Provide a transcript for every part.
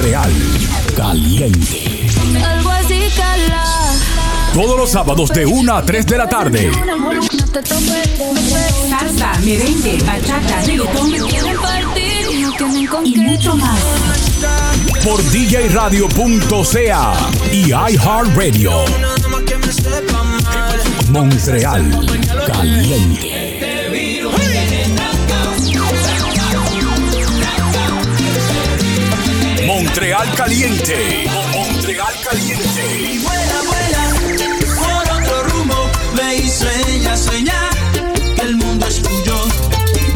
Montreal Caliente. Algo así cala. Todos los sábados de 1 a 3 de la tarde. Salsa, merengue, bachata, reggaetón y mucho más. Por DJRadio.ca y iHeartRadio. Montreal Caliente. Montreal Caliente. Montreal Caliente. Vuela, vuela, por otro rumbo, ve y sueña, sueña, que el mundo es tuyo.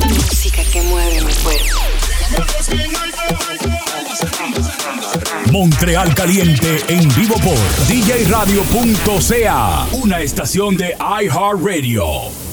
música que mueve mi cuerpo. Montreal Caliente en vivo por DJRadio.ca. Una estación de iHeartRadio.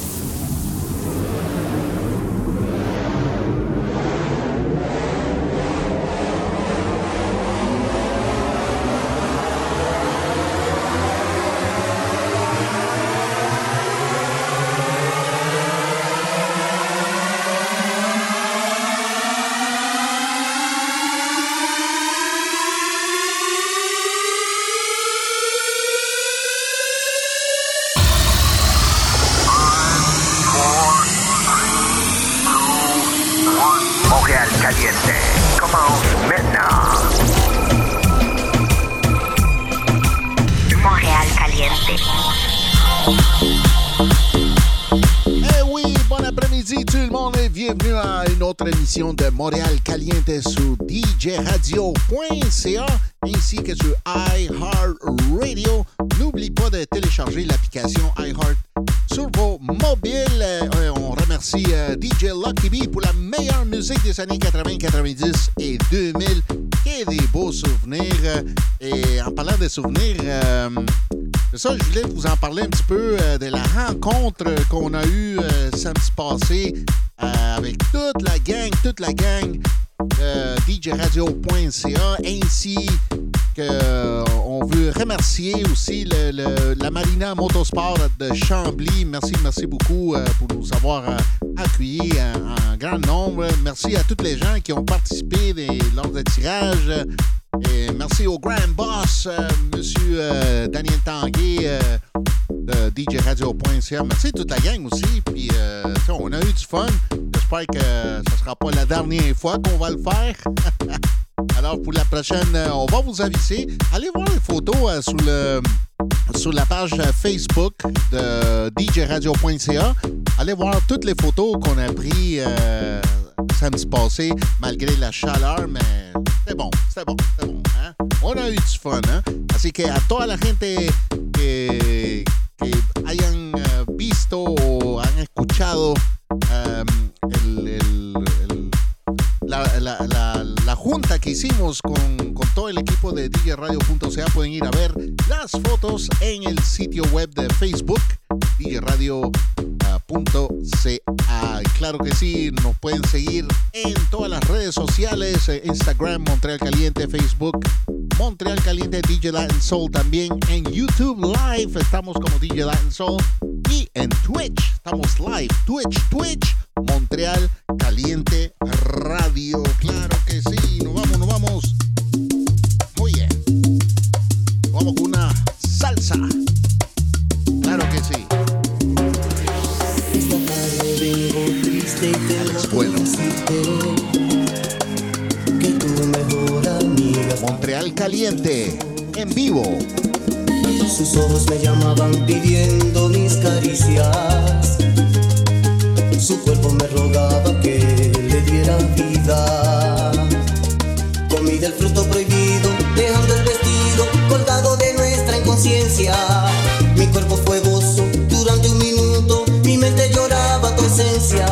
Montréal Caliente sur djradio.ca ainsi que sur iHeartRadio. N'oublie pas de télécharger l'application iHeart sur vos mobiles. Euh, on remercie euh, DJ Lucky B pour la meilleure musique des années 80, 90 et 2000 et des beaux souvenirs. Et en parlant de souvenirs, euh, ça, je voulais vous en parler un petit peu euh, de la rencontre qu'on a eue euh, samedi passé gang de djradio.ca ainsi que euh, veut remercier aussi la Marina Motorsport de Chambly. Merci, merci beaucoup euh, pour nous avoir euh, accueillis en, grand nombre. Merci à tous les gens qui ont participé des- lors des tirages. Et merci au Grand Boss, Monsieur Daniel Tanguay euh, de DJRadio.ca. Merci à toute la gang aussi. Puis, on a eu du fun. J'espère que ce ne sera pas la dernière fois qu'on va le faire. Alors, pour la prochaine, euh, on va vous aviser. Allez voir les photos euh, sur, le, sur la page euh, Facebook de DJRadio.ca. Allez voir toutes les photos qu'on a prises euh, samedi passé, malgré la chaleur, mais c'était bon, c'était bon, c'était bon. hein? On a eu du fun, ¿eh? Así que a toda la gente que, que hayan visto o han escuchado la, junta que hicimos con, con todo el equipo de DJRadio.ca pueden ir a ver las fotos en el sitio web de Facebook, DJRadio.ca. Claro que sí, nos pueden seguir en todas las redes sociales, eh, Instagram, Montreal Caliente, Facebook, Montreal Caliente, DJ Latin Soul también en YouTube Live, estamos como DJ Latin Soul y en Twitch, estamos live, Twitch, Twitch, Montreal Caliente Radio, claro que sí, nos vamos, nos vamos. Muy bien. Vamos con una salsa. Claro que sí. Alex Bueno. Montreal Caliente, en vivo. Sus ojos me llamaban pidiendo caricias. Su cuerpo me rogaba que le diera vida. Comí del fruto prohibido, dejando el vestido colgado de nuestra inconsciencia. Mi cuerpo fue gozo durante un minuto, mi mente lloraba tu ausencia.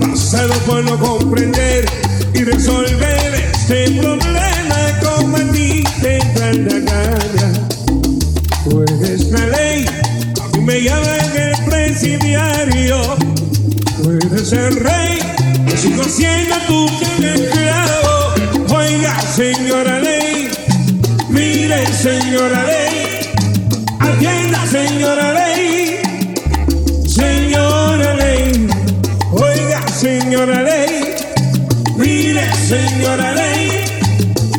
Pasado lo no comprender y resolver este problema como a ti te tanta gana. Tú eres la ley, a mí me llaman el presidiario. Tú eres el rey, yo sigo siendo tu esclavo. Oiga, señora ley, mire, señora ley, atienda, señora ley. señora ley, mire señora ley,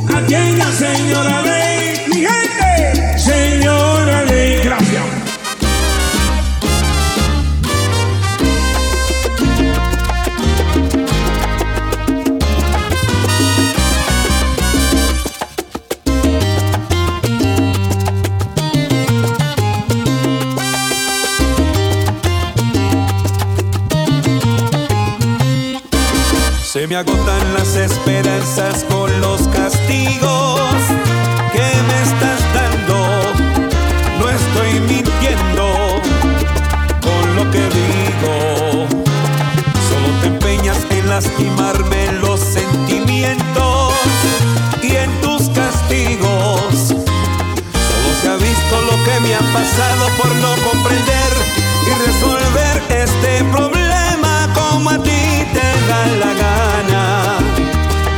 atienda señora ley. Se me agotan las esperanzas con los castigos que me estás dando. No estoy mintiendo con lo que digo. Solo te empeñas en lastimarme los sentimientos y en tus castigos. Solo se ha visto lo que me ha pasado por no comprender y resolver este problema como a ti te la gana.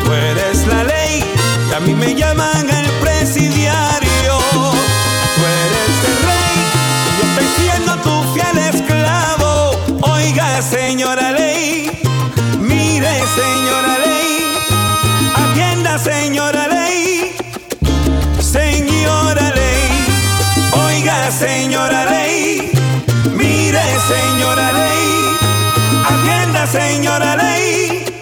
Tú eres la ley, que a mí me llaman el presidiario. Tú eres el rey, y yo estoy siendo tu fiel esclavo. Oiga, señora ley, mire, señora ley, atienda, señora ley, señora ley, oiga, señora ley, mire, señora ley señora ley.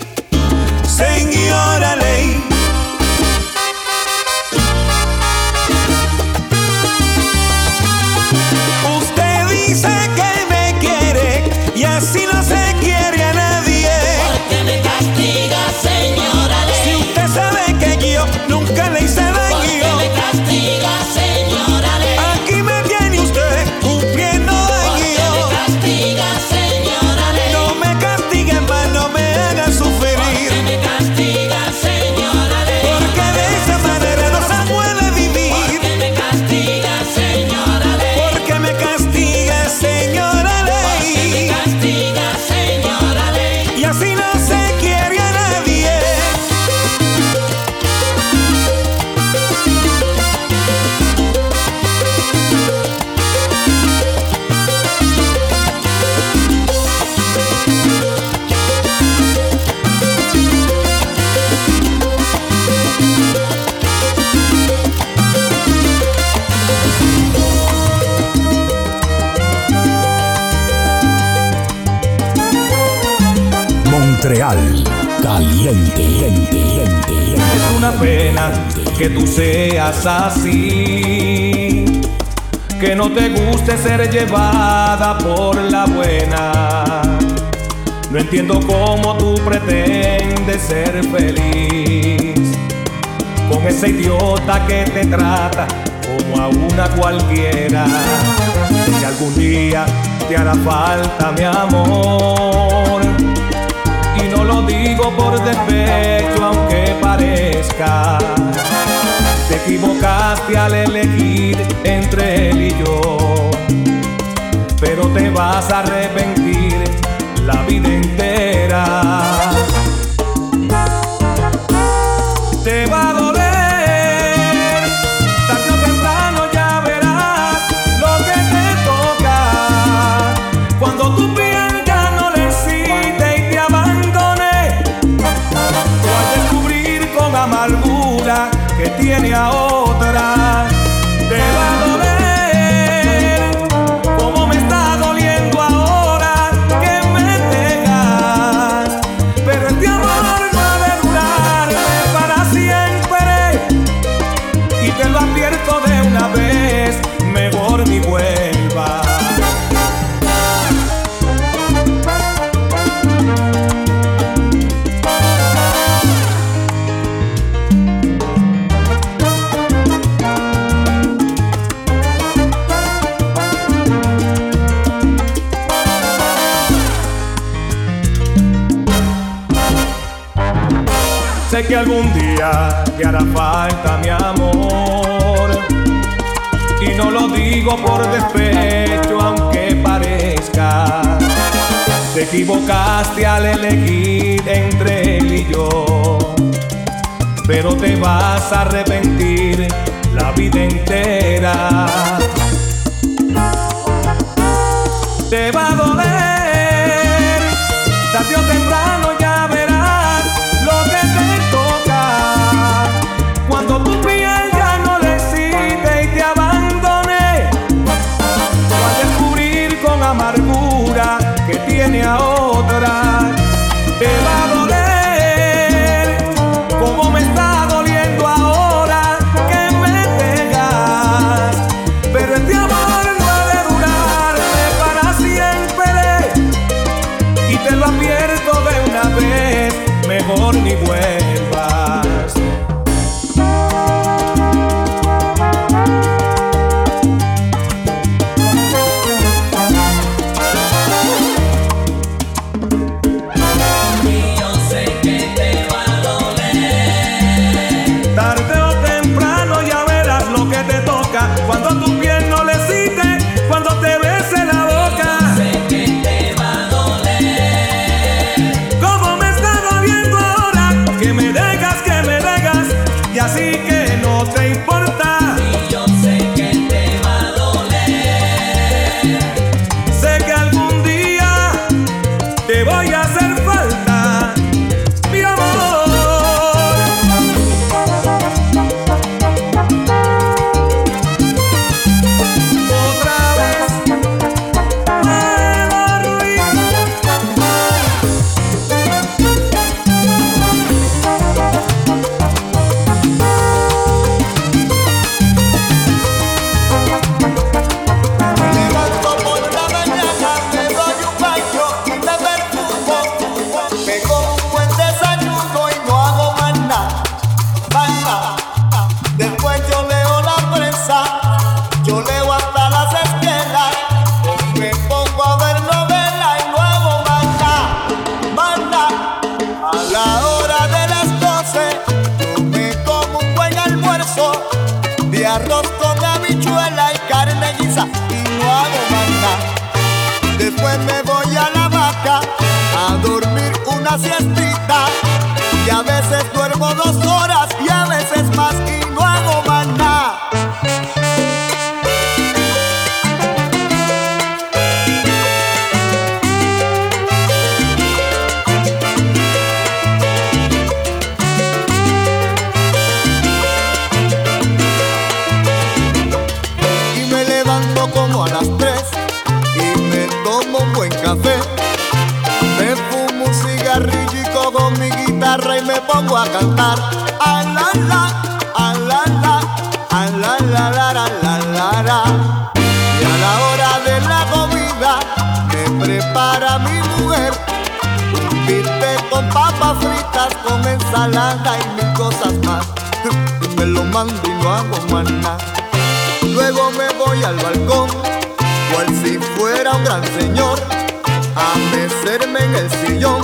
pena que tú seas así. Que no te guste ser llevada por la buena. No entiendo cómo tú pretendes ser feliz con ese idiota que te trata como a una cualquiera. Que algún día te hará falta mi amor no lo digo por defecto, aunque parezca. Te equivocaste al elegir entre él y yo, pero te vas a arrepentir la vida entera. algún día te hará falta mi amor. Y no lo digo por despecho, aunque parezca. Te equivocaste al elegir entre él y yo. Pero te vas a arrepentir la vida entera. Te va a Después me voy a la vaca a dormir una siestita. Y a veces duermo dos horas y a veces pongo a cantar. A la la. Y a la hora de la comida me prepara mi mujer un bife con papas fritas, con ensalada y mil cosas más. Me lo mando y no hago más. Luego me voy al balcón, cual si fuera un gran señor, a mecerme en el sillón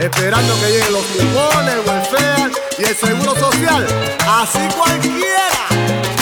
esperando que lleguen los cupones, el welfare y el seguro social. Así cualquiera.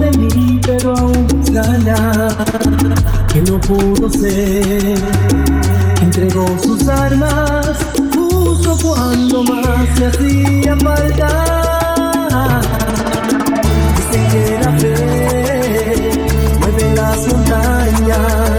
de mí, pero aún calla, que no pudo ser. Entregó sus armas justo cuando más le hacía falta. Dicen que la fe mueve las montañas.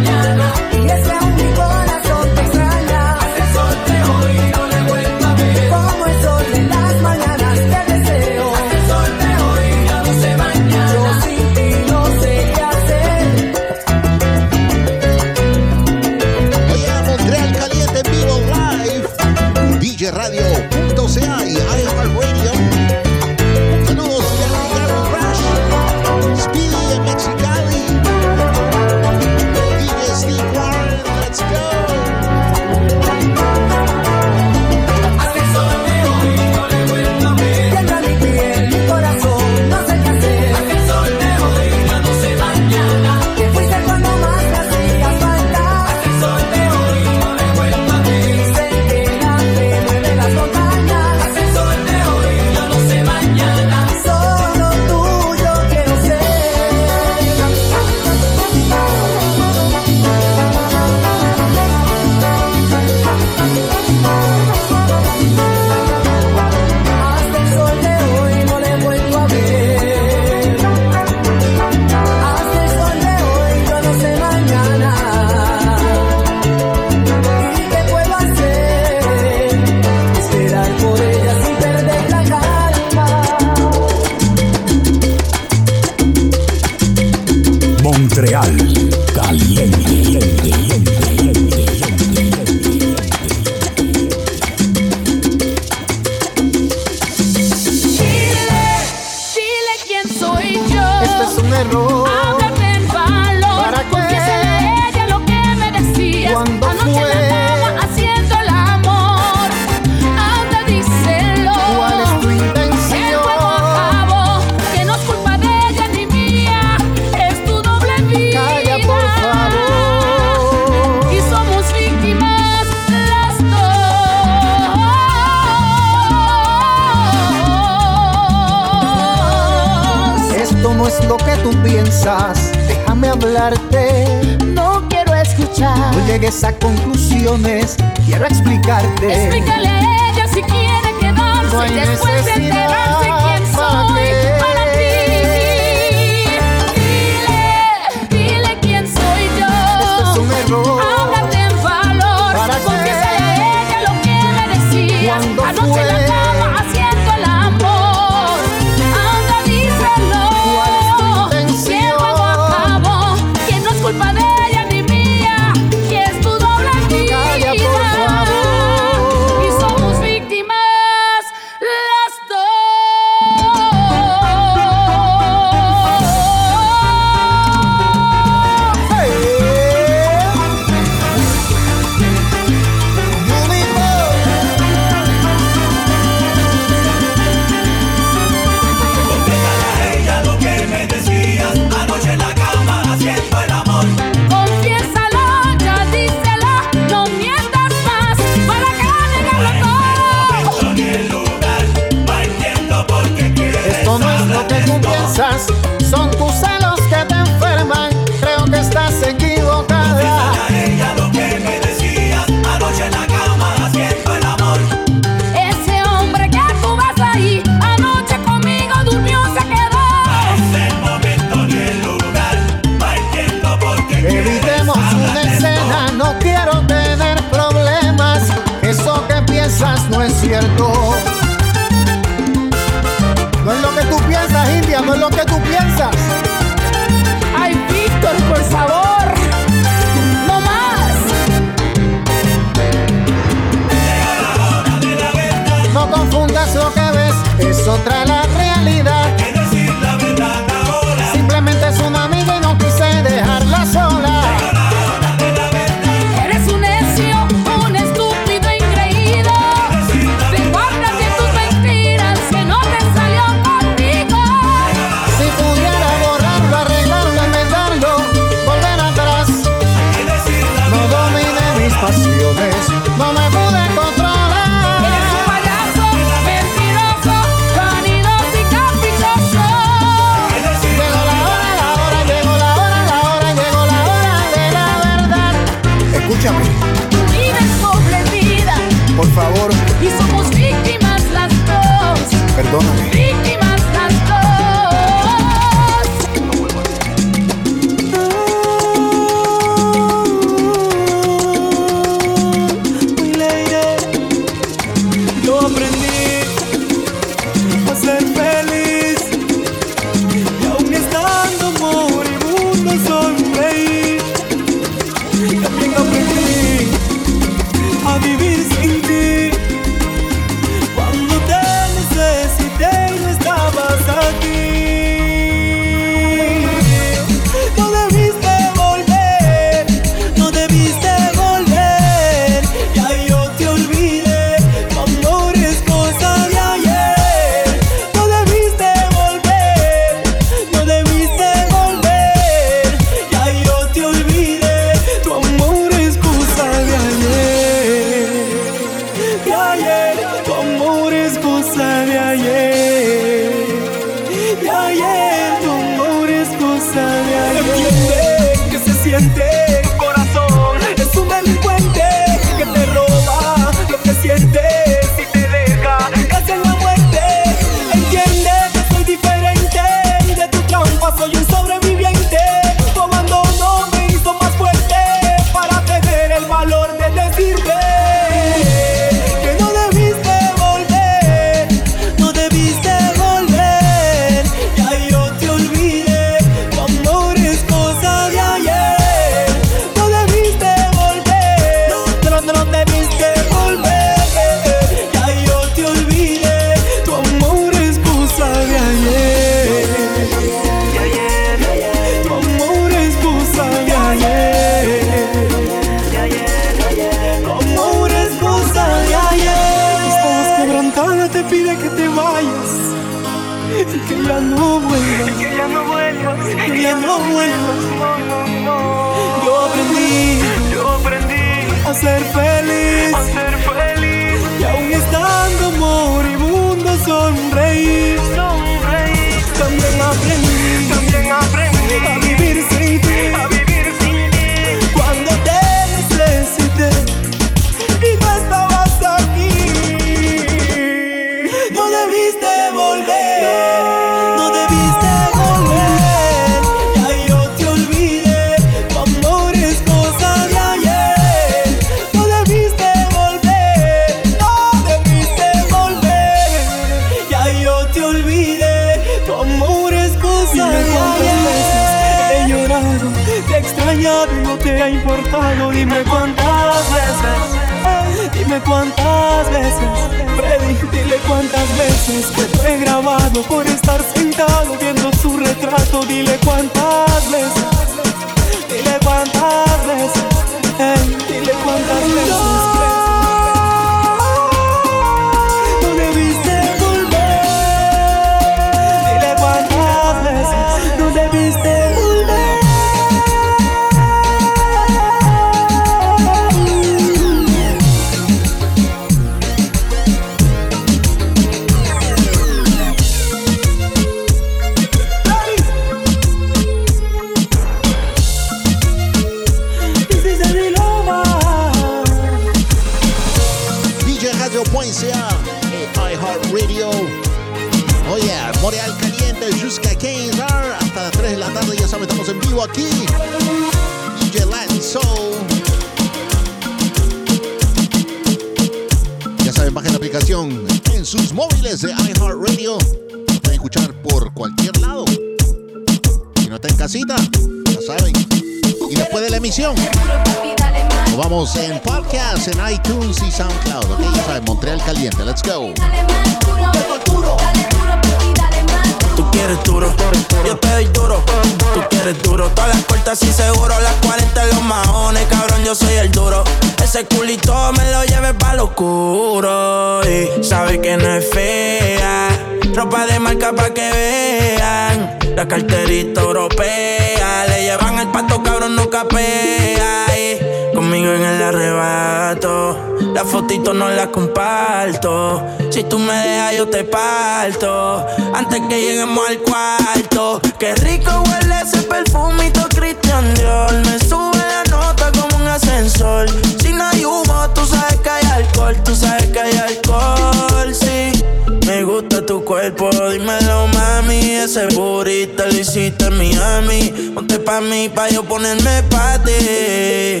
lleguemos al cuarto. Qué rico huele ese perfumito Christian Dior. Me sube la nota como un ascensor. Si no hay humo, tú sabes que hay alcohol, tú sabes que hay alcohol, sí. Me gusta tu cuerpo, dímelo, mami. Ese burrito lo hiciste en Miami. Ponte pa' mí, pa' yo ponerme pa' ti.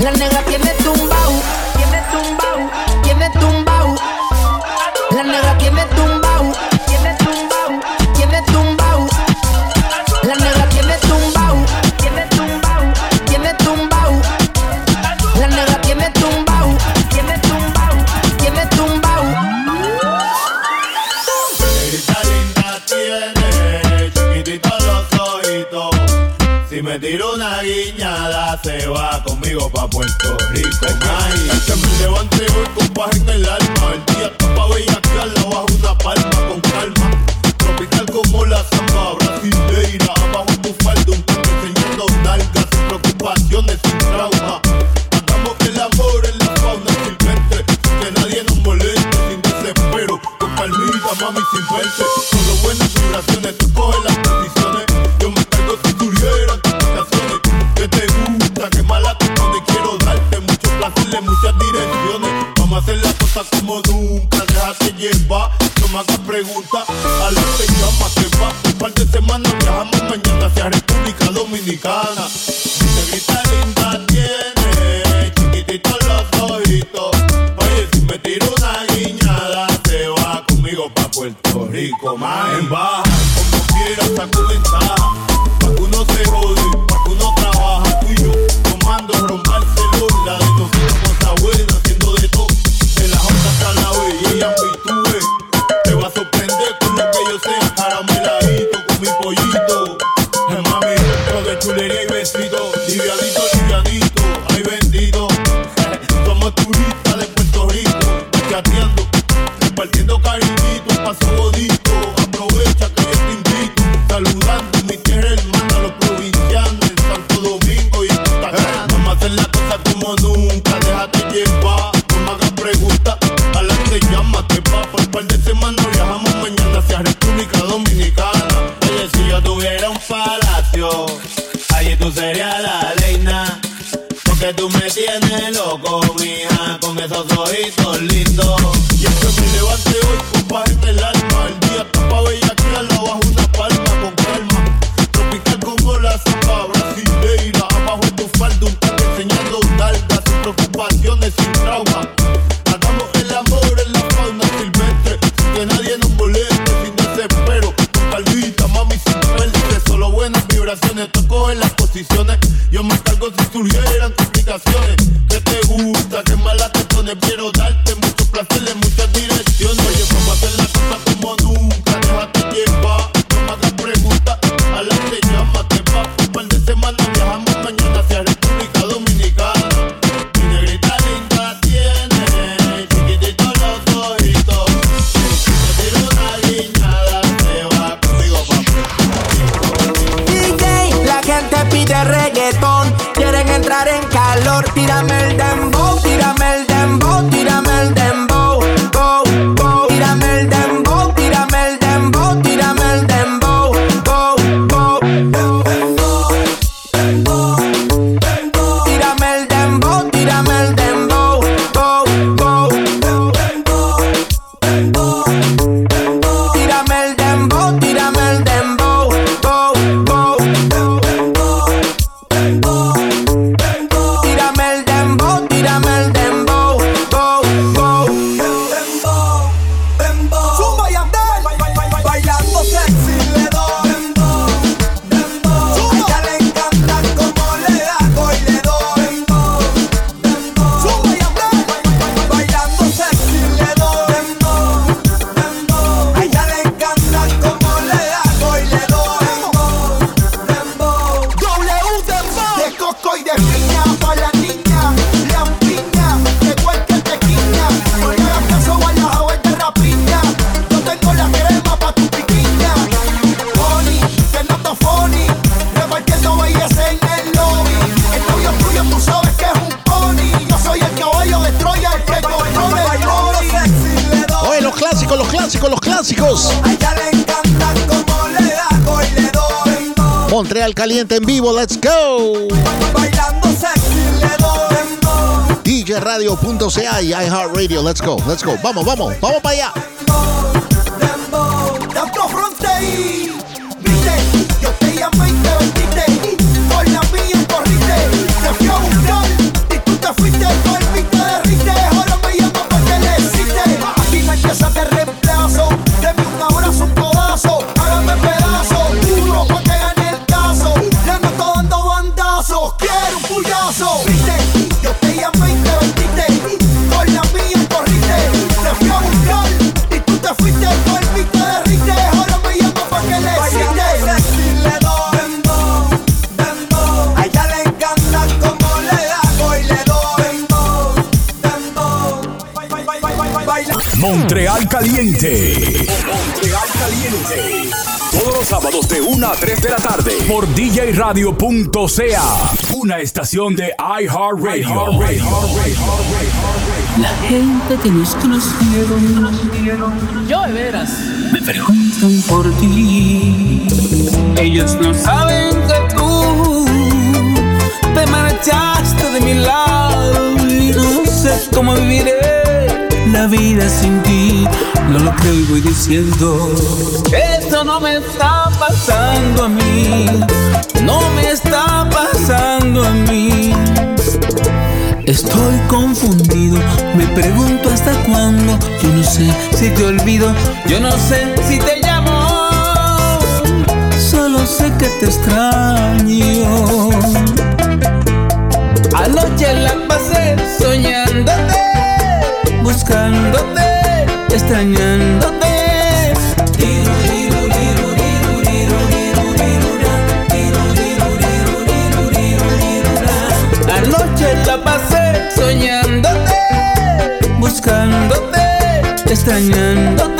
La iHeartRadio, let's go, let's go. Vamos, vamos, vamos para allá. Caliente. Montreal Caliente. Todos los sábados de 1 a 3 de la tarde por DJRadio.ca. Una estación de iHeartRadio. La gente que nos conocieron, yo de veras, me preguntan por ti. Ellos no saben que tú te marchaste de mi lado y no sé cómo viviré la vida sin ti. No lo creo y voy diciendo esto no me está pasando a mí, no me está pasando a mí. Estoy confundido, me pregunto hasta cuándo. Yo no sé si te olvido, yo no sé si te llamo. Solo sé que te extraño. Anoche la pasé soñándote, buscándote, extrañándote. Anoche la pasé soñándote, buscándote, extrañándote.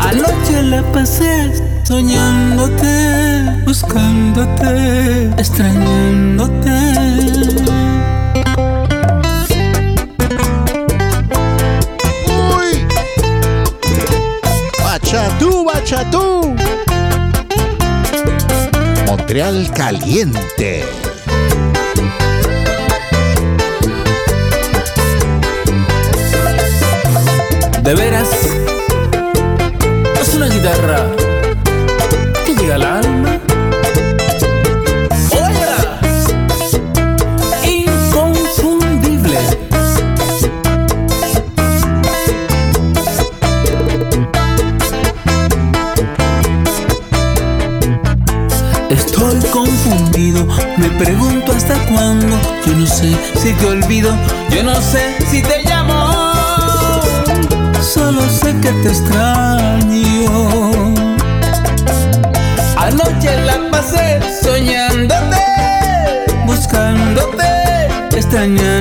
Anoche la pasé soñándote, buscándote, extrañándote. Uy. Bachatú, bachatú. Montreal Caliente. De veras, es una guitarra que llega alma. Pregunto hasta cuándo. Yo no sé si te olvido, yo no sé si te llamo. Solo sé que te extraño. Anoche la pasé soñándote, buscándote, extrañándote.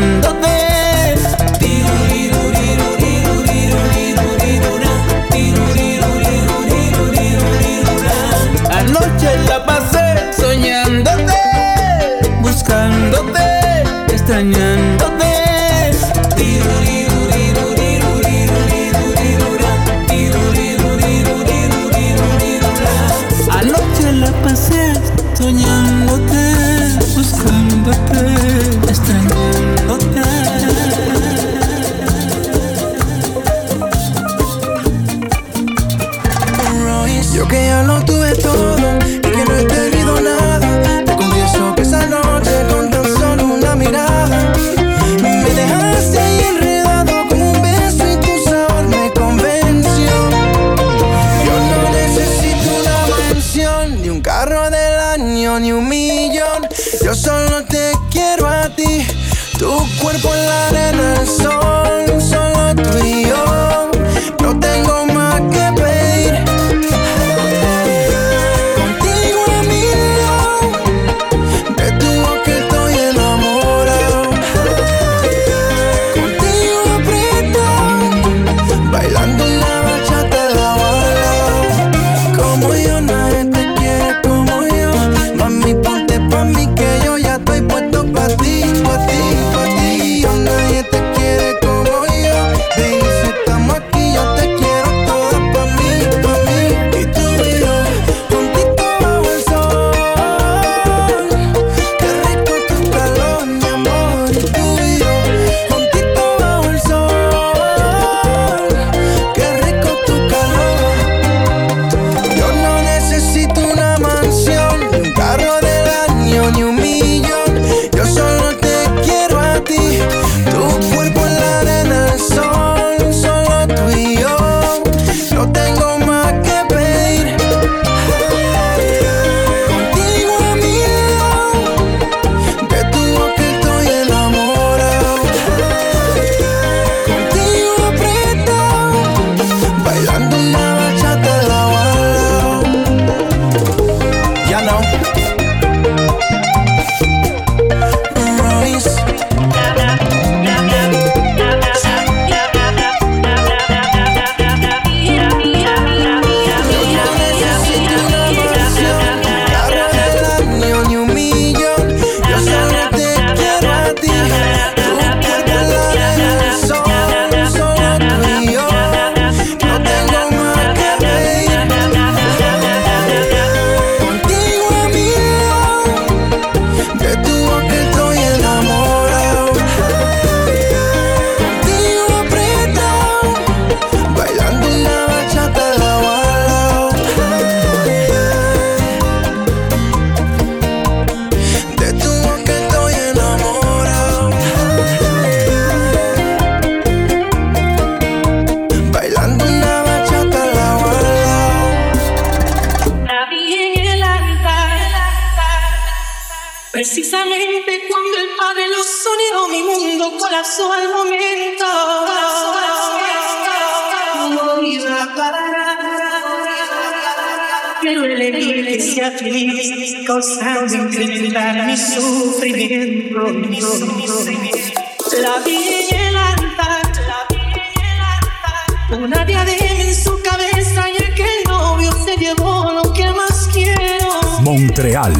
infeliz, causando incrementar mi sufrimiento. Mi sufrimiento. La vi en el altar, la vi en el altar, una diadema en su cabeza y aquel novio se llevó lo que más quiero. Montreal,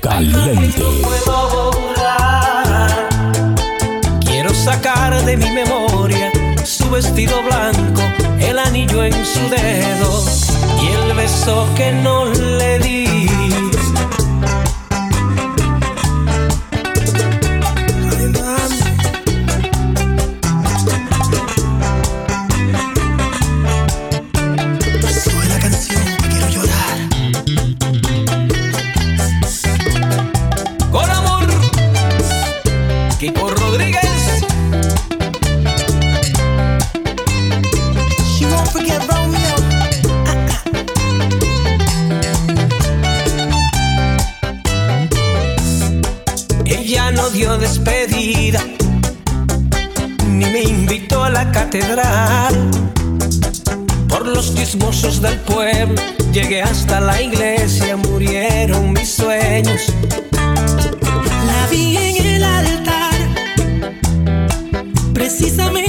caliente. Quiero sacar de mi memoria su vestido blanco, el anillo en su dedo y el beso que no le di Por los chismosos del pueblo llegué hasta la iglesia, murieron mis sueños. La vi en el altar, precisamente.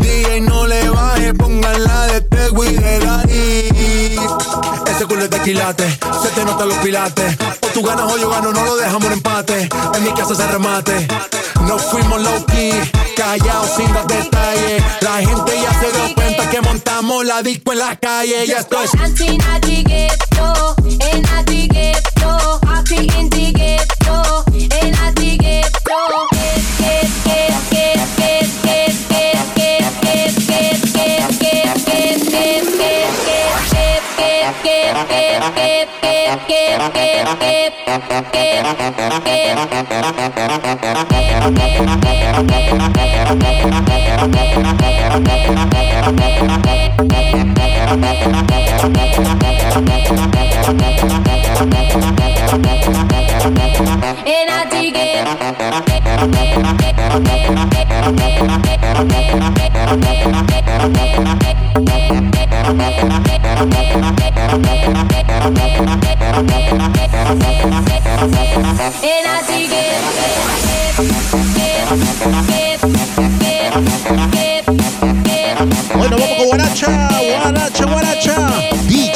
DJ no le baje, pónganla de Tego y de Daddy. Ese culo es de quilate, se te notan los pilates. O tú ganas o yo gano, no lo dejamos en empate. En mi casa se remate. No fuimos low key, callados sin dar detalles. La gente ya se dio cuenta que montamos la disco en la calle. At the ghetto, And I.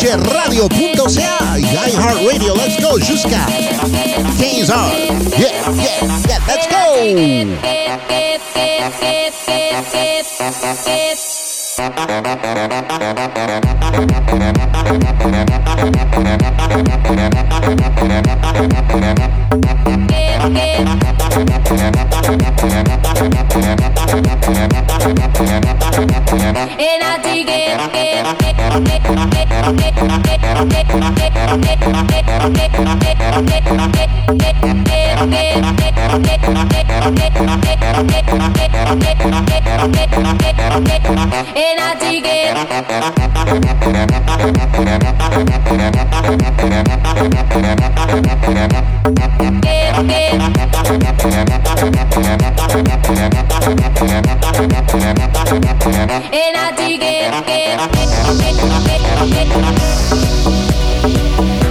DJ Radio.ca y iHeartRadio. Let's go jusqu'à 15 heures. Yeah, yeah, yeah, let's go. In yeah. And I dig it, it, it, it, it.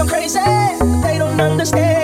I'm crazy, they don't understand.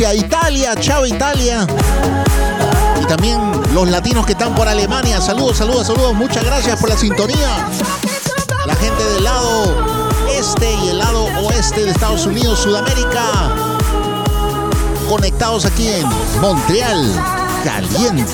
Italia, chao Italia. Y también los latinos que están por Alemania. Saludos, saludos, saludos. Muchas gracias por la sintonía. La gente del lado este y el lado oeste de Estados Unidos, Sudamérica. Conectados aquí en Montreal, caliente.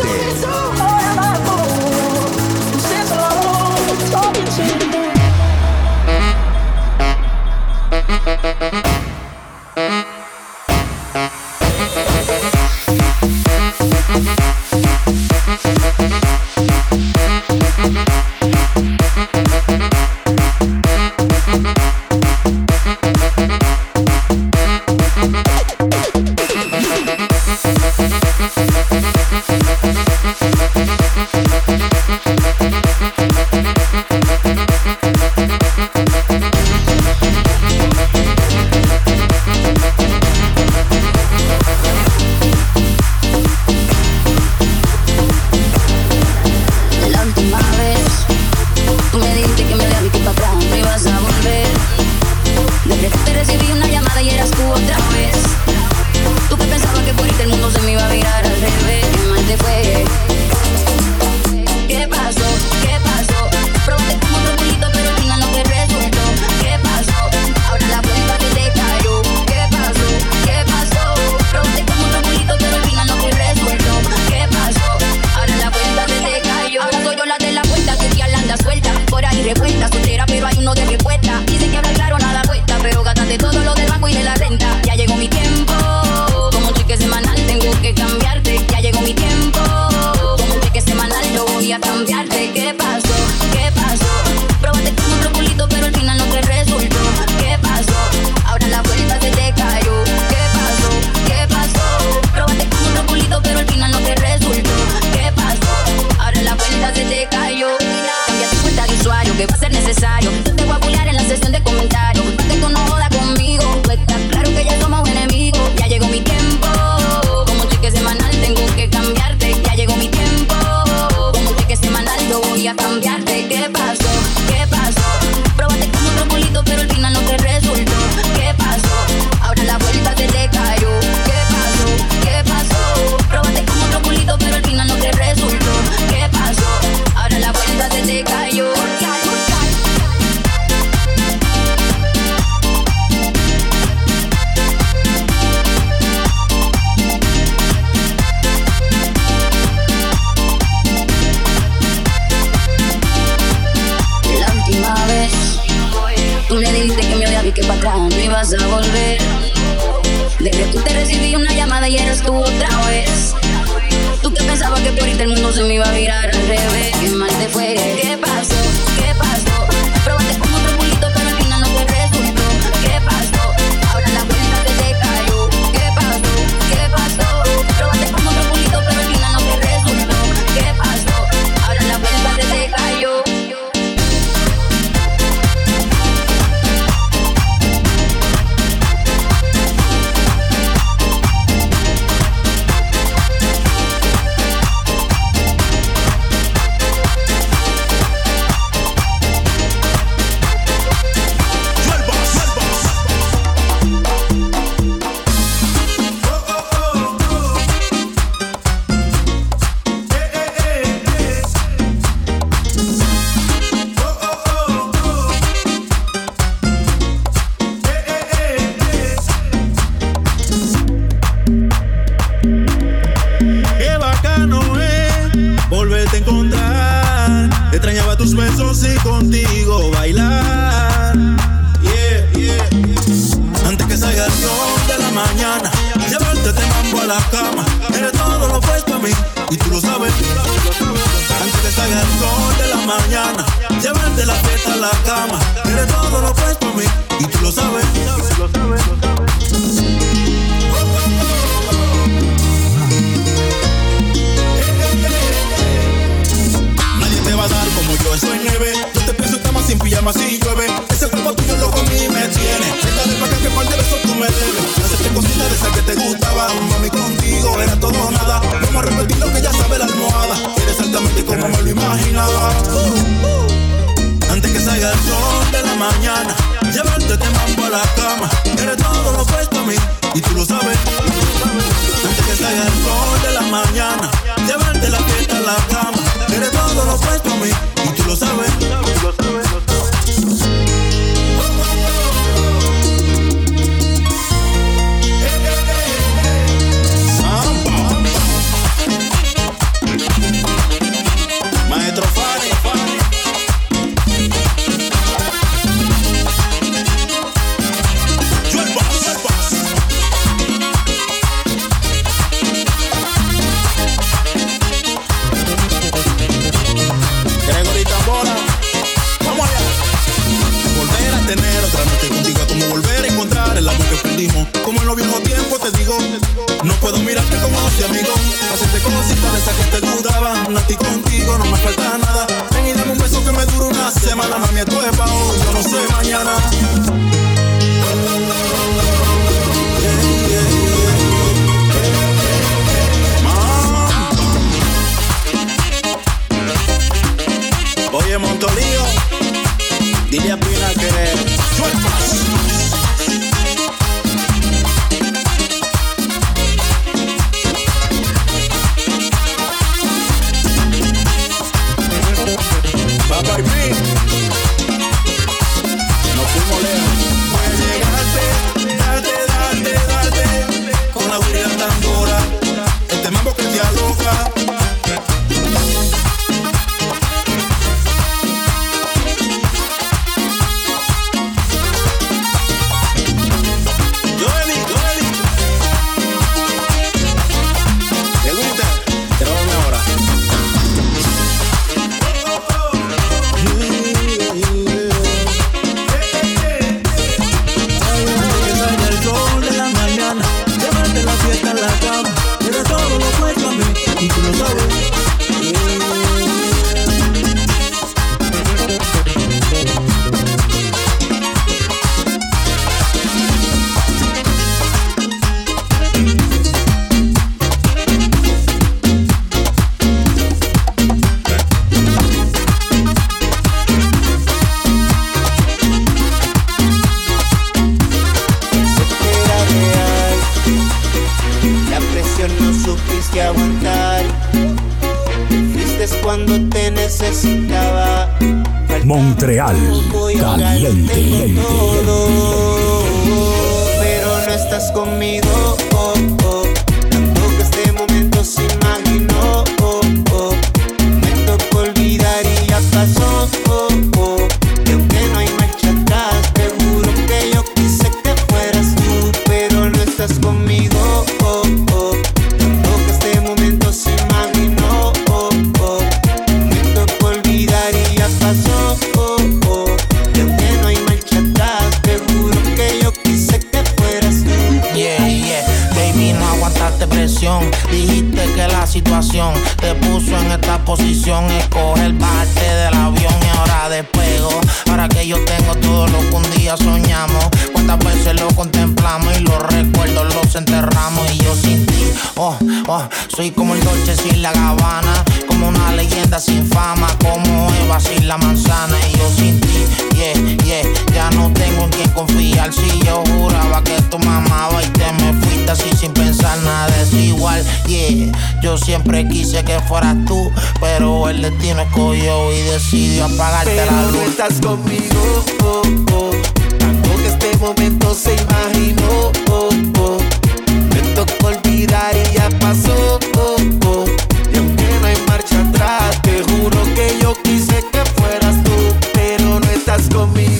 No estás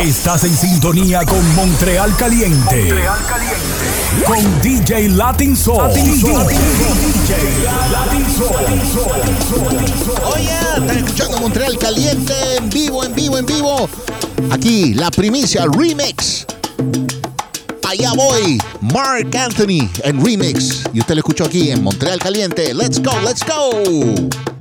Estás en sintonía con Montreal Caliente. Montreal Caliente. Con DJ Latin Soul. Latin Soul. Latin Latin Soul. Oye, oh yeah, están escuchando Montreal Caliente en vivo, en vivo, en vivo. Aquí la primicia remix. Allá voy, Mark Anthony en remix. Y usted lo escuchó aquí en Montreal Caliente. Let's go, let's go.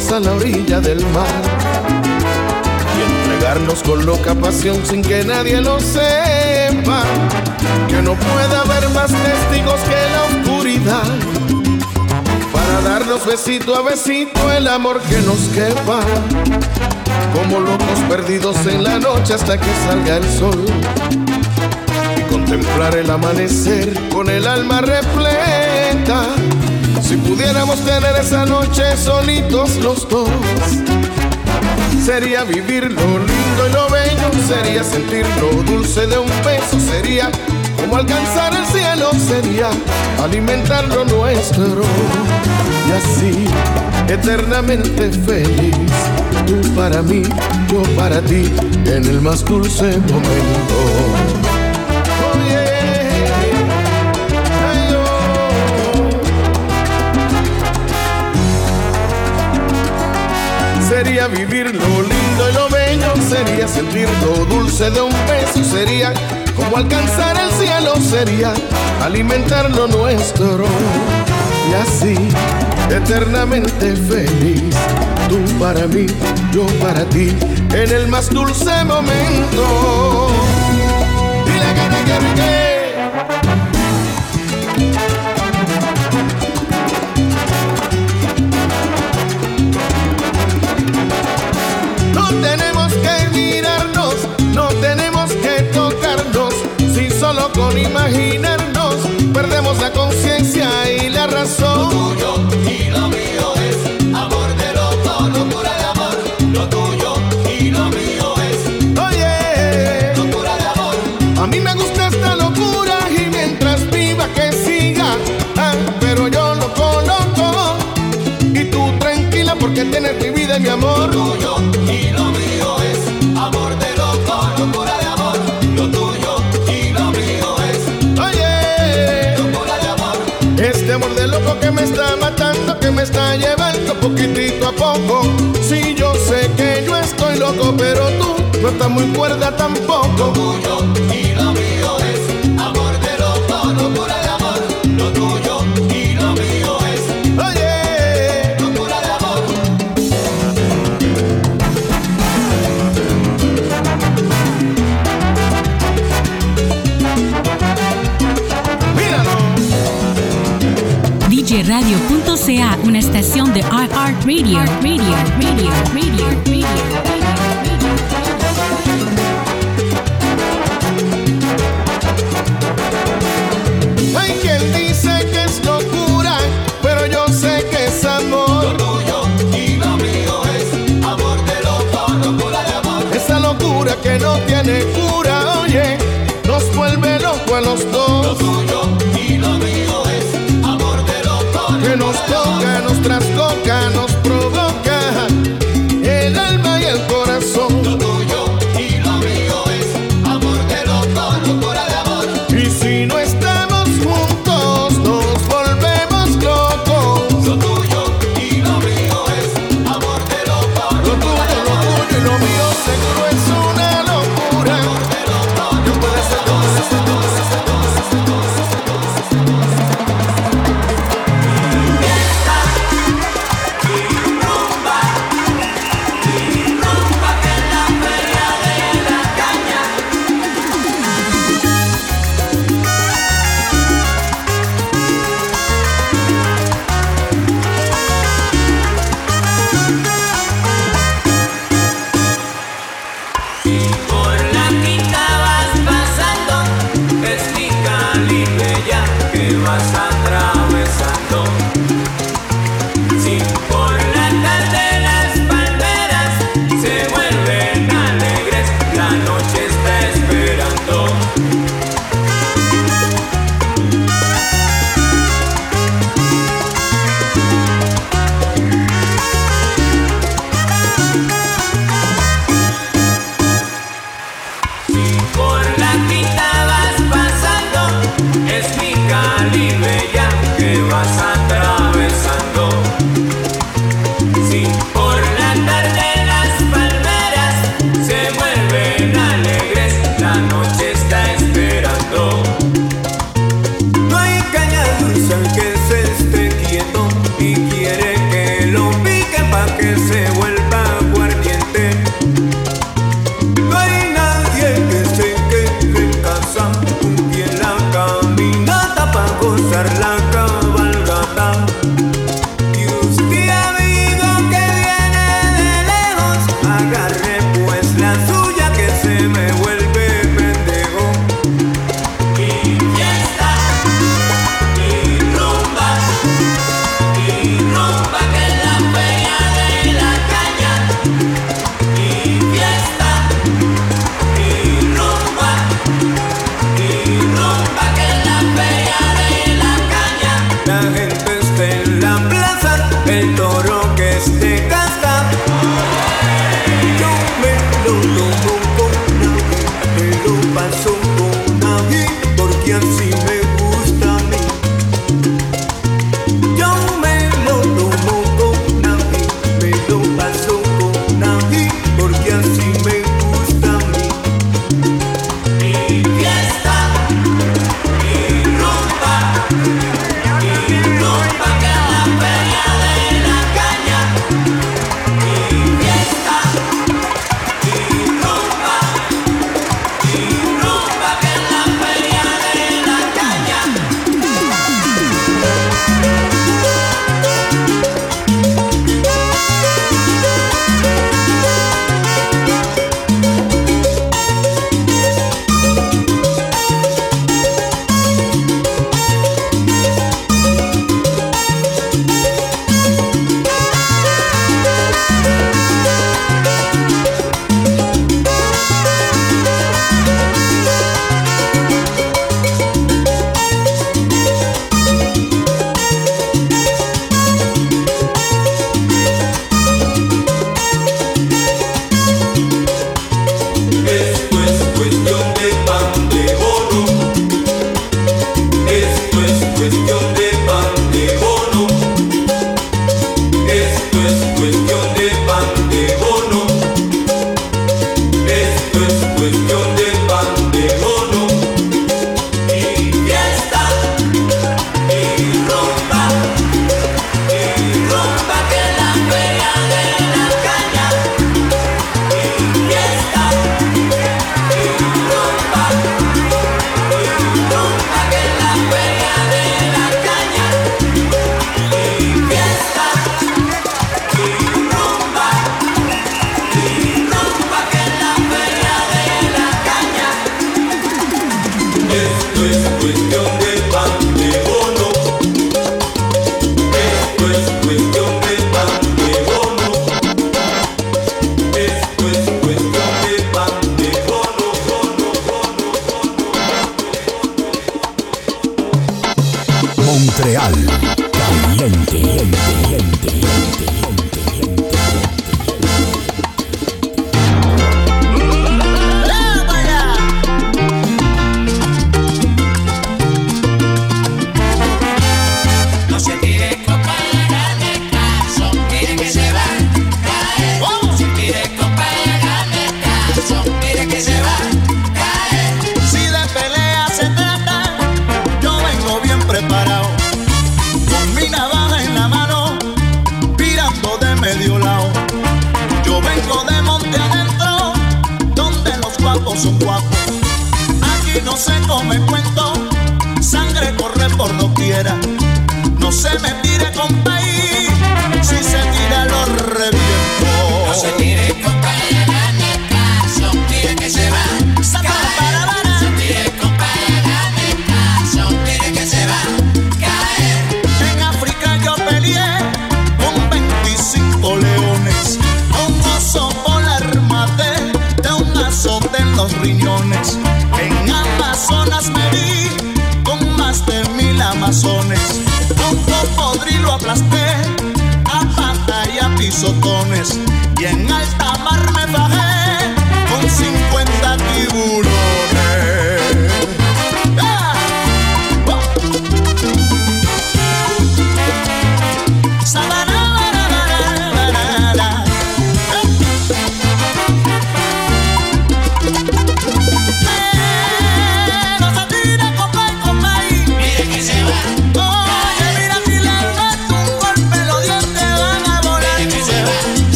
hermosa en la orilla del mar y entregarnos con loca pasión sin que nadie lo sepa. Que no pueda haber más testigos que la oscuridad para darnos besito a besito el amor que nos quepa. Como locos perdidos en la noche hasta que salga el sol y contemplar el amanecer con el alma repleta si pudiéramos tener esa noche solitos los dos, sería vivir lo lindo y lo bello, sería sentir lo dulce de un beso, sería como alcanzar el cielo, sería alimentar lo nuestro y así eternamente feliz. Tú para mí, yo para ti, en el más dulce momento. Vivir lo lindo y lo bello, sería sentir lo dulce de un beso, sería como alcanzar el cielo, sería alimentar lo nuestro y así eternamente feliz. Tú para mí, yo para ti, en el más dulce momento. Solo con imaginarnos perdemos la conciencia y la razón. Lo tuyo y lo mío es amor de loco, locura de amor. Lo tuyo y lo mío es, oye, locura de amor. A mí me gusta esta locura y mientras viva que siga, ah, pero yo lo coloco. Y tú tranquila porque tienes mi vida y mi amor. Lo tuyo y lo me está matando, que me está llevando poquitito a poco. Si yo sé que yo estoy loco, pero tú no estás muy cuerda tampoco. Lo tuyo DJRadio.ca, una estación de iHeartRadio. Radio, radio, radio, radio, Hay quien dice que es locura, pero yo sé que es amor. Lo tuyo y lo mío es amor de loco, locura de amor. Esa locura que no tiene cura, oye, nos vuelve loco a los dos. Lo tuyo nos toca, nos trastoca, nos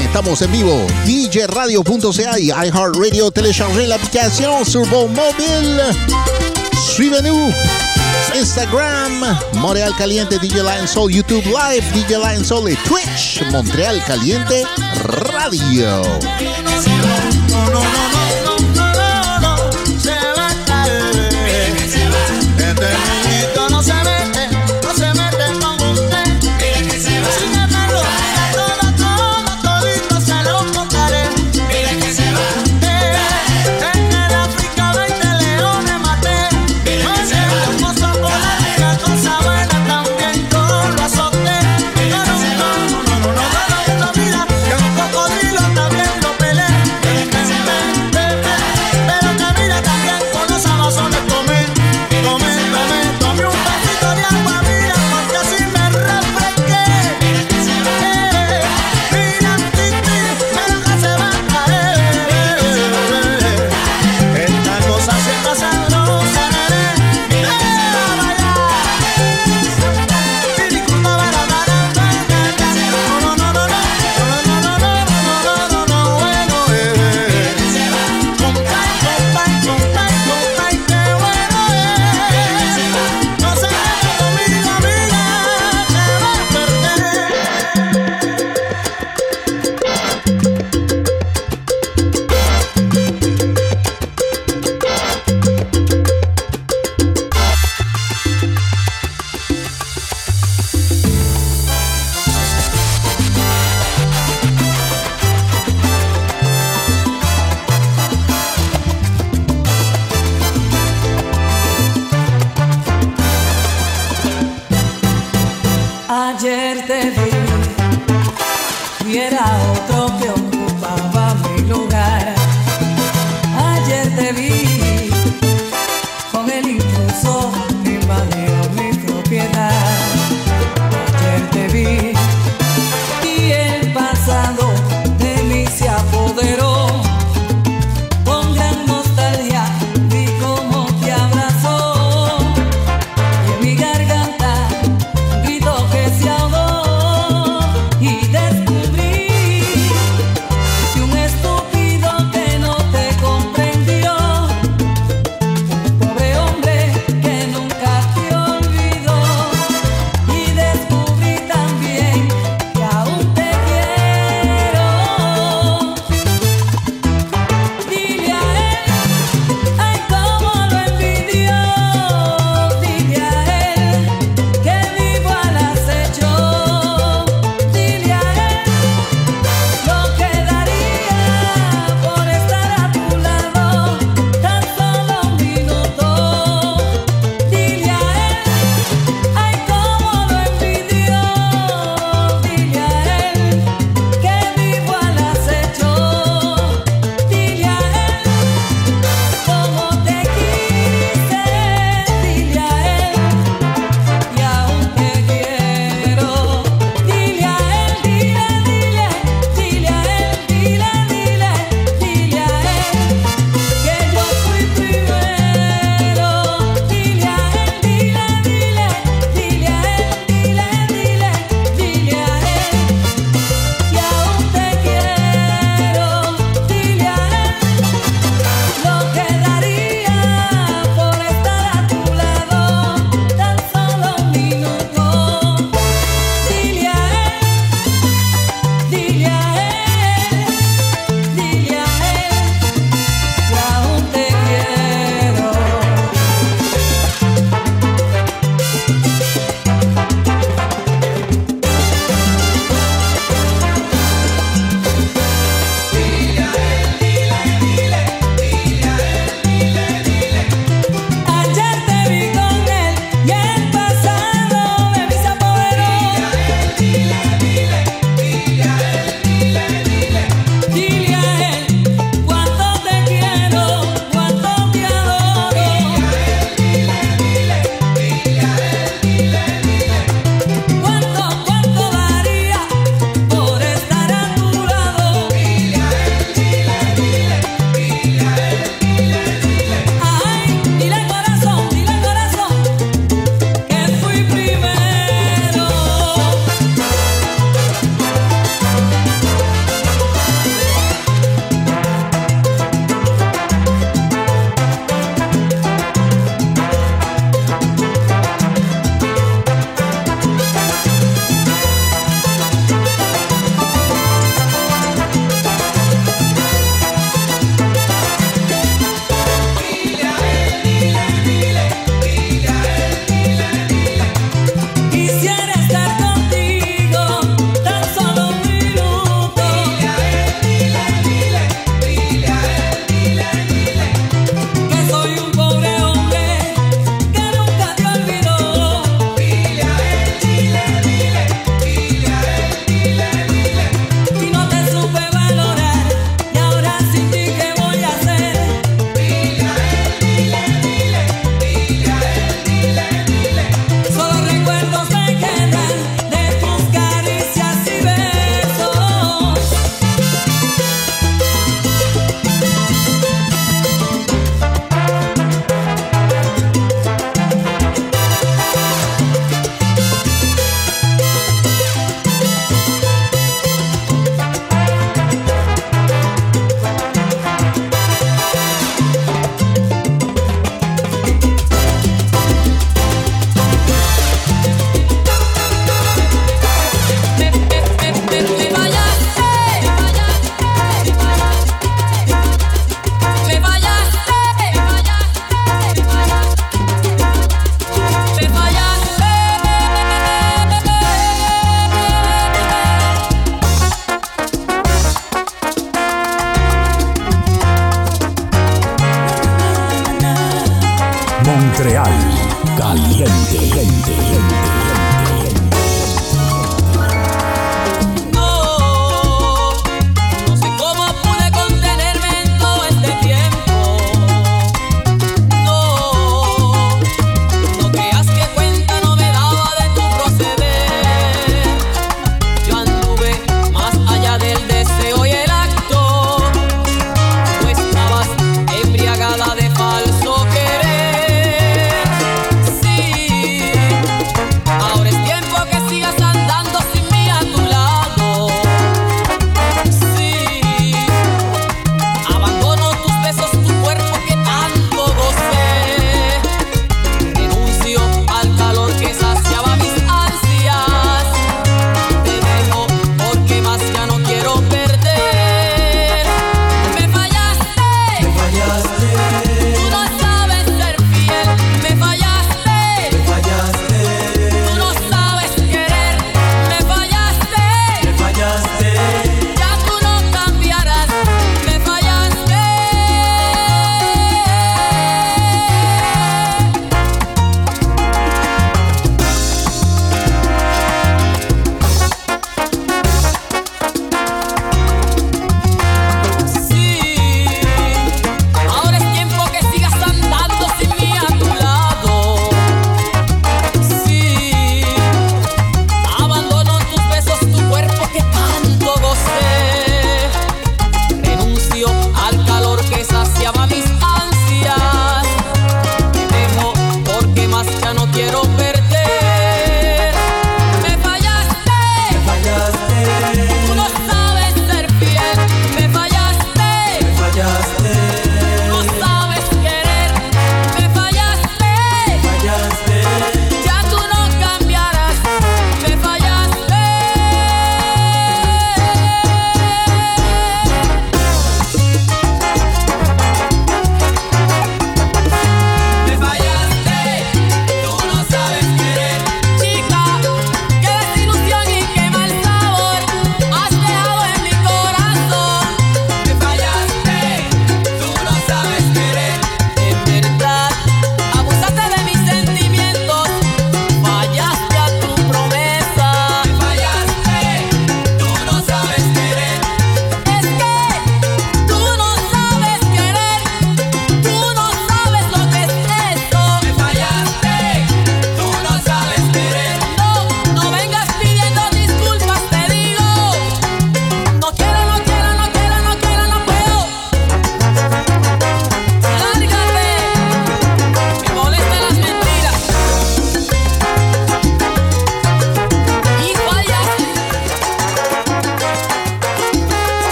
estamos en vivo. DJRadio.ca y iHeartRadio téléchargez la aplicación sur vos móviles. Suivez-nous. Instagram, Montréal Caliente, DJ Lion Soul, YouTube Live, DJ Lion Soul et Twitch, Montréal Caliente Radio.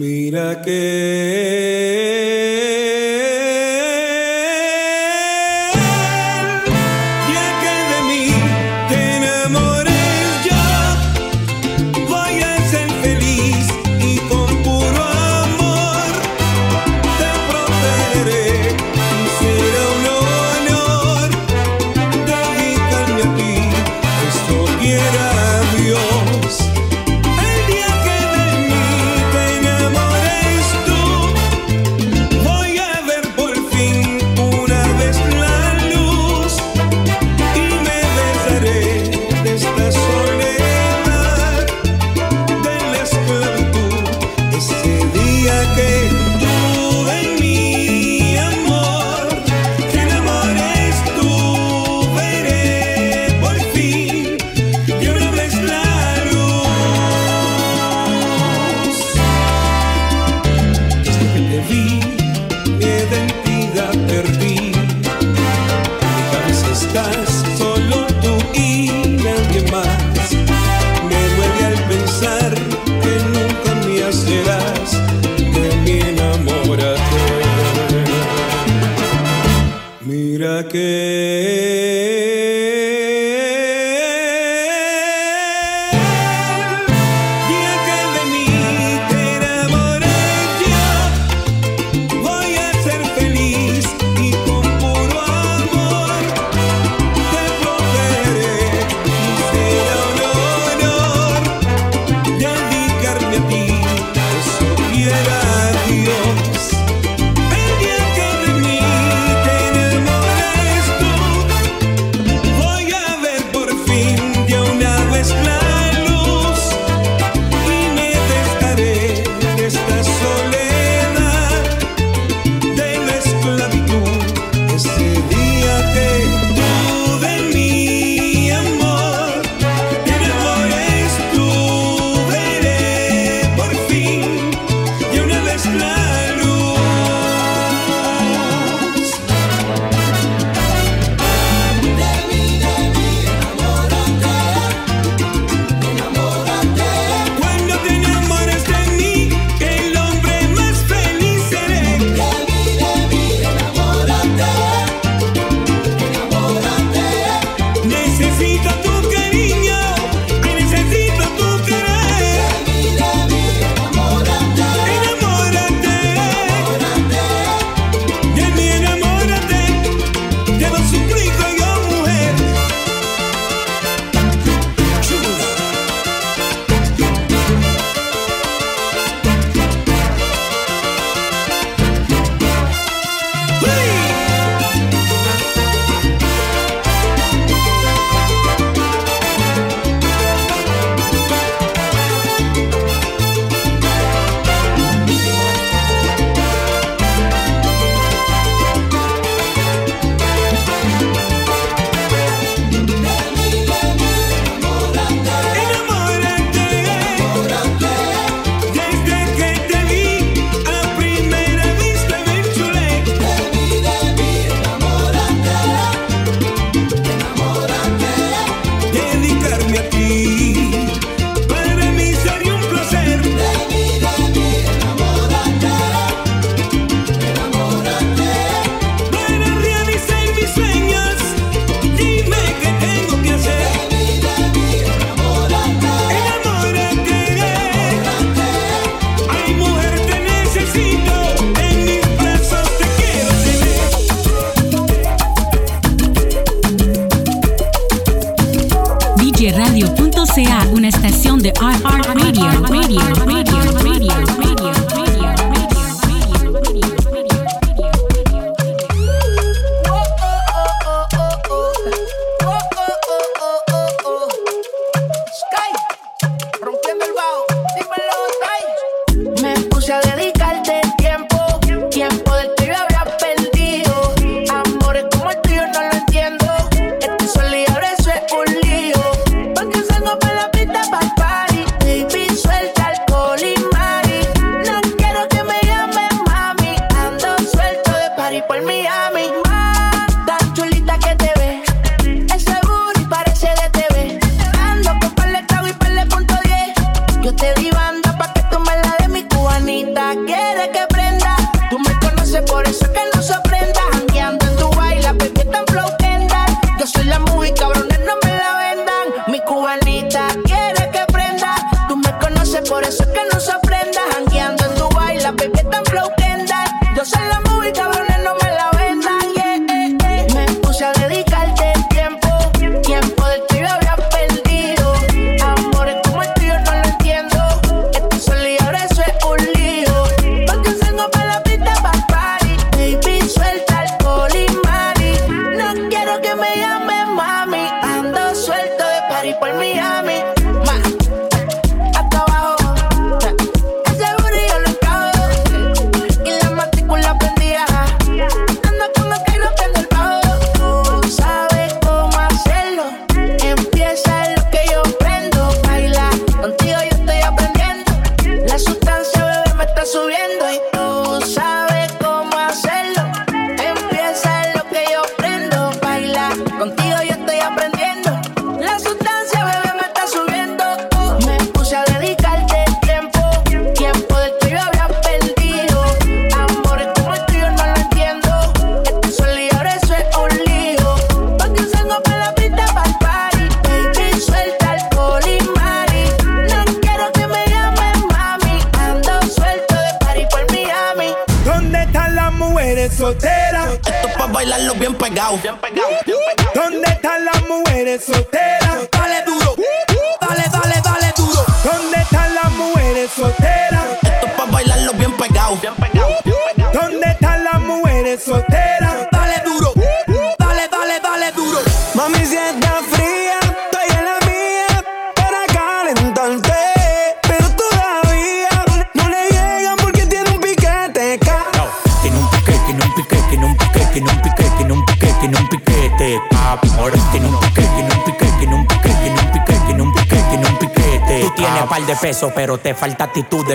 Mira que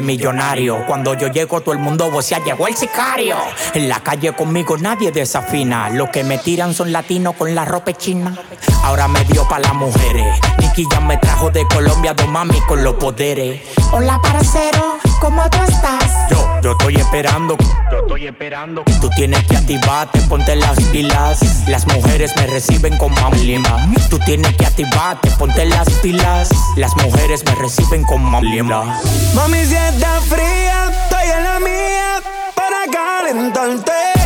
millonario. Cuando yo llego, todo el mundo vocea, llegó el sicario. En la calle conmigo nadie desafina. Los que me tiran son latinos con la ropa china. Ahora me dio pa' las mujeres. Nicky ya me trajo de Colombia, dos mami con los poderes. Hola, parcero, ¿cómo tú estás? Yo, yo estoy esperando. Yo estoy esperando. Tú tienes que activarte, ponte las pilas. Las mujeres me reciben con mamlima. Tú tienes que activarte, ponte las pilas. Las mujeres me reciben con mamlima. Mami, si está fría, estoy en la mía para calentarte.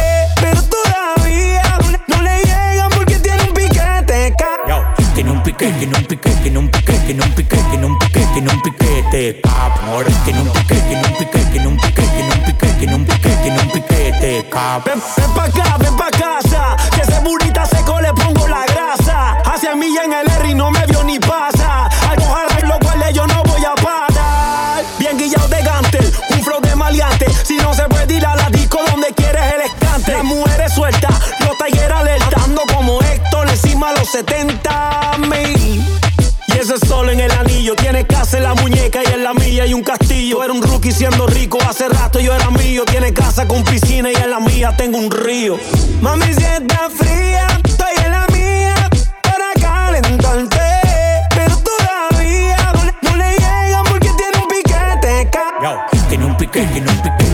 Tiene un pique, tiene un pique, tiene un pique, tiene un pique, tiene un pique, tiene un piquete. Amor, un pique, tiene un pique, tiene un pique, tiene un pique, tiene un piquete. Ven, ven pa' acá, ven pa' casa. Que ese burrita seco le pongo la grasa. Hacia mí en el R y no me 70 mil. Y ese sol en el anillo tiene casa en la muñeca y en la milla hay un castillo. Era un rookie siendo rico, hace rato yo era mío. Tiene casa con piscina y en la mía tengo un río. Mami, si está fría, estoy en la mía para calentarte. Pero todavía no le llegan porque tiene un piquete. Yo, tiene un pique, tiene un pique,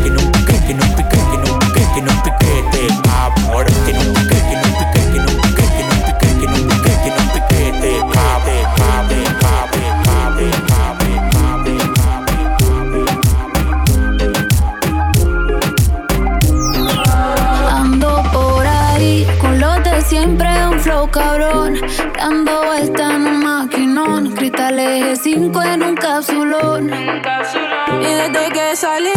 eje 5 en un capsulón. Y desde que salí,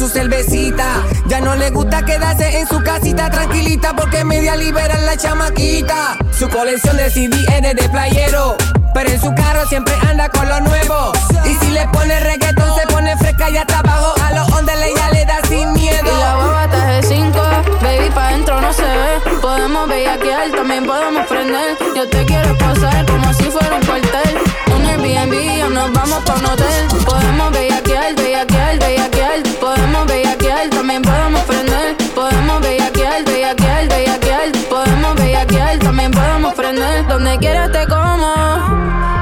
su cervecita. Ya no le gusta quedarse en su casita tranquilita porque media libera la chamaquita. Su colección de CD es de playero, pero en su carro siempre anda con lo nuevo. Y si le pone reggaetón se pone fresca y hasta abajo a los ondes ella le da sin miedo. Y la está de 5, baby, pa' dentro no se ve. Podemos bellaquear, también podemos prender. Yo te quiero pasar como si fuera un cuartel. Un Airbnb o nos vamos pa' un hotel. Podemos bellaquear, bellaquear, bellaquear. Podemos bellaquear, también podemos prender. Podemos bellaquear, bellaquear, bellaquear. Podemos bellaquear, también podemos prender. Donde quieras te como.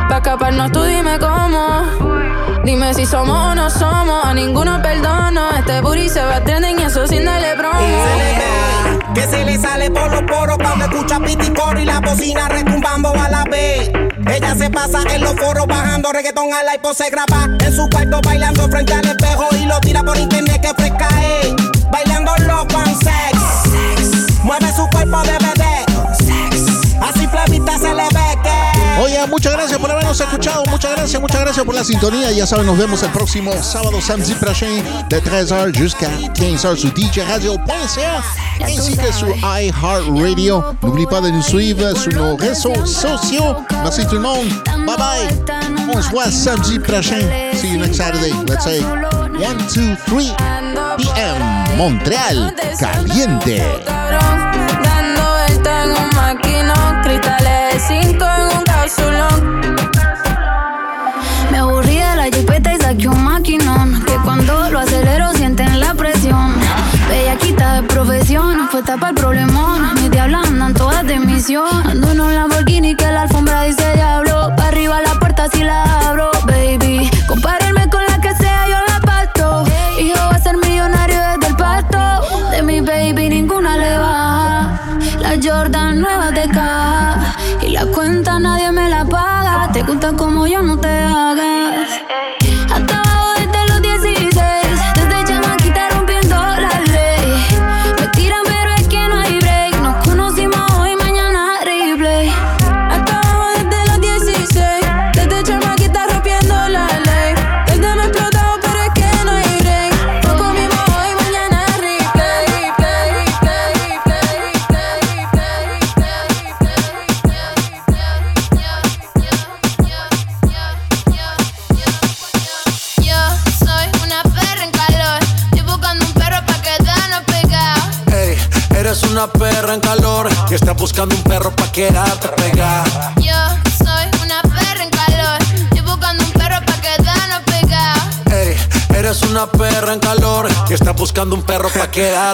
Pa' escaparnos tú dime cómo. Dime si somos o no somos, a ninguno perdono. Este booty se va a trending y eso sin darle promo. Que se le sale por los poros cuando escucha piticoro y la bocina retumbando a la vez. Ella se pasa en los foros bajando reggaetón al iPod se graba en su cuarto bailando frente al espejo y lo tira por internet que fresca es. Bailando loco en sex. Mueve su cuerpo de bebé. Así flavita se le ve que. Oye, muchas gracias por habernos escuchado. Muchas gracias, muchas gracias por la sintonía. Ya saben, nos vemos el próximo sábado, samedi prochain, de 13h jusqu'à 15h sur djradio.ca ainsi que sur iHeartRadio. N'oublie pas de nous suivre sur nos réseaux sociaux. Merci tout le monde. Bye bye. On se voit samedi prochain. See you next Saturday. Let's say 1, 2, 3 p.m. Montreal Caliente. Dando vuelta en un maquinón, cristales 5 para el problemón. Mis diablas andan todas de misión. Ando un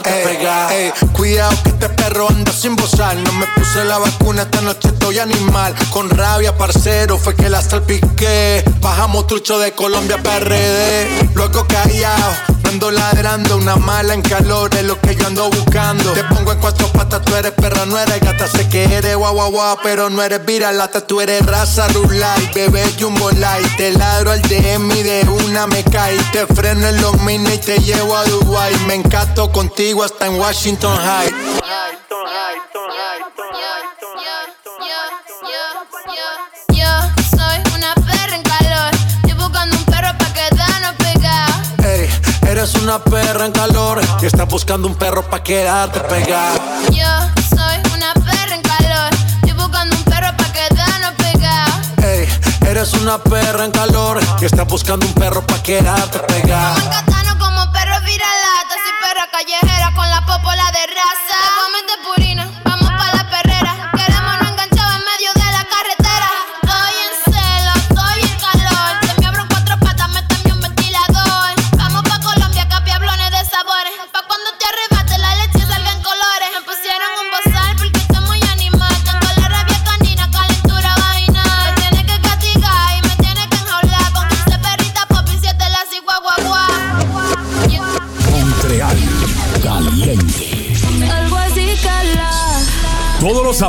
pegada. Ey, cuidado que este perro anda sin bozar. No me puse la vacuna, esta noche estoy animal. Con rabia, parcero, fue que la salpiqué. Bajamos trucho de Colombia PRD. Luego callado, no ando ladrando. Una mala en calor es lo que yo ando buscando. Te pongo en cuatro patas, tú eres perra, no eres gata. Sé que eres guau guau guau, pero no eres viralata. Tú eres raza rulay, bebé jumbo light. Te ladro al DM y de una me cae. Te freno en los mini y te llevo a Dubai. Me encanto contigo hasta en Washington High. Eres una perra en calor y estás buscando un perro pa' quedarte pegada. Yo soy una perra en calor. Estoy buscando un perro pa' quedarnos pegados. Ey, eres una perra en calor y estás buscando un perro pa' quedarte pegada.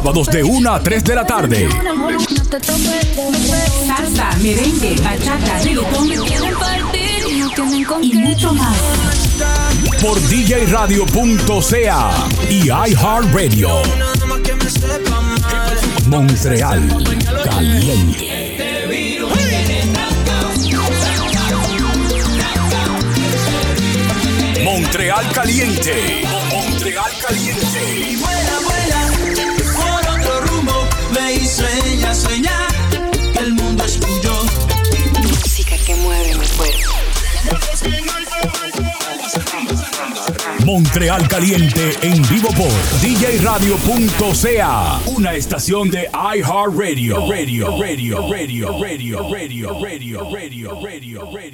Sábados de 1 a 3 de la tarde. Salsa, merengue, bachata, reggaetón y mucho más. Por djradio.ca y iHeartRadio. Montreal Caliente. Montreal Caliente. Montreal Caliente. Montreal Caliente en vivo por djradio.ca, una estación de iHeartRadio. Radio, radio, radio, radio, radio, radio, radio, radio. radio.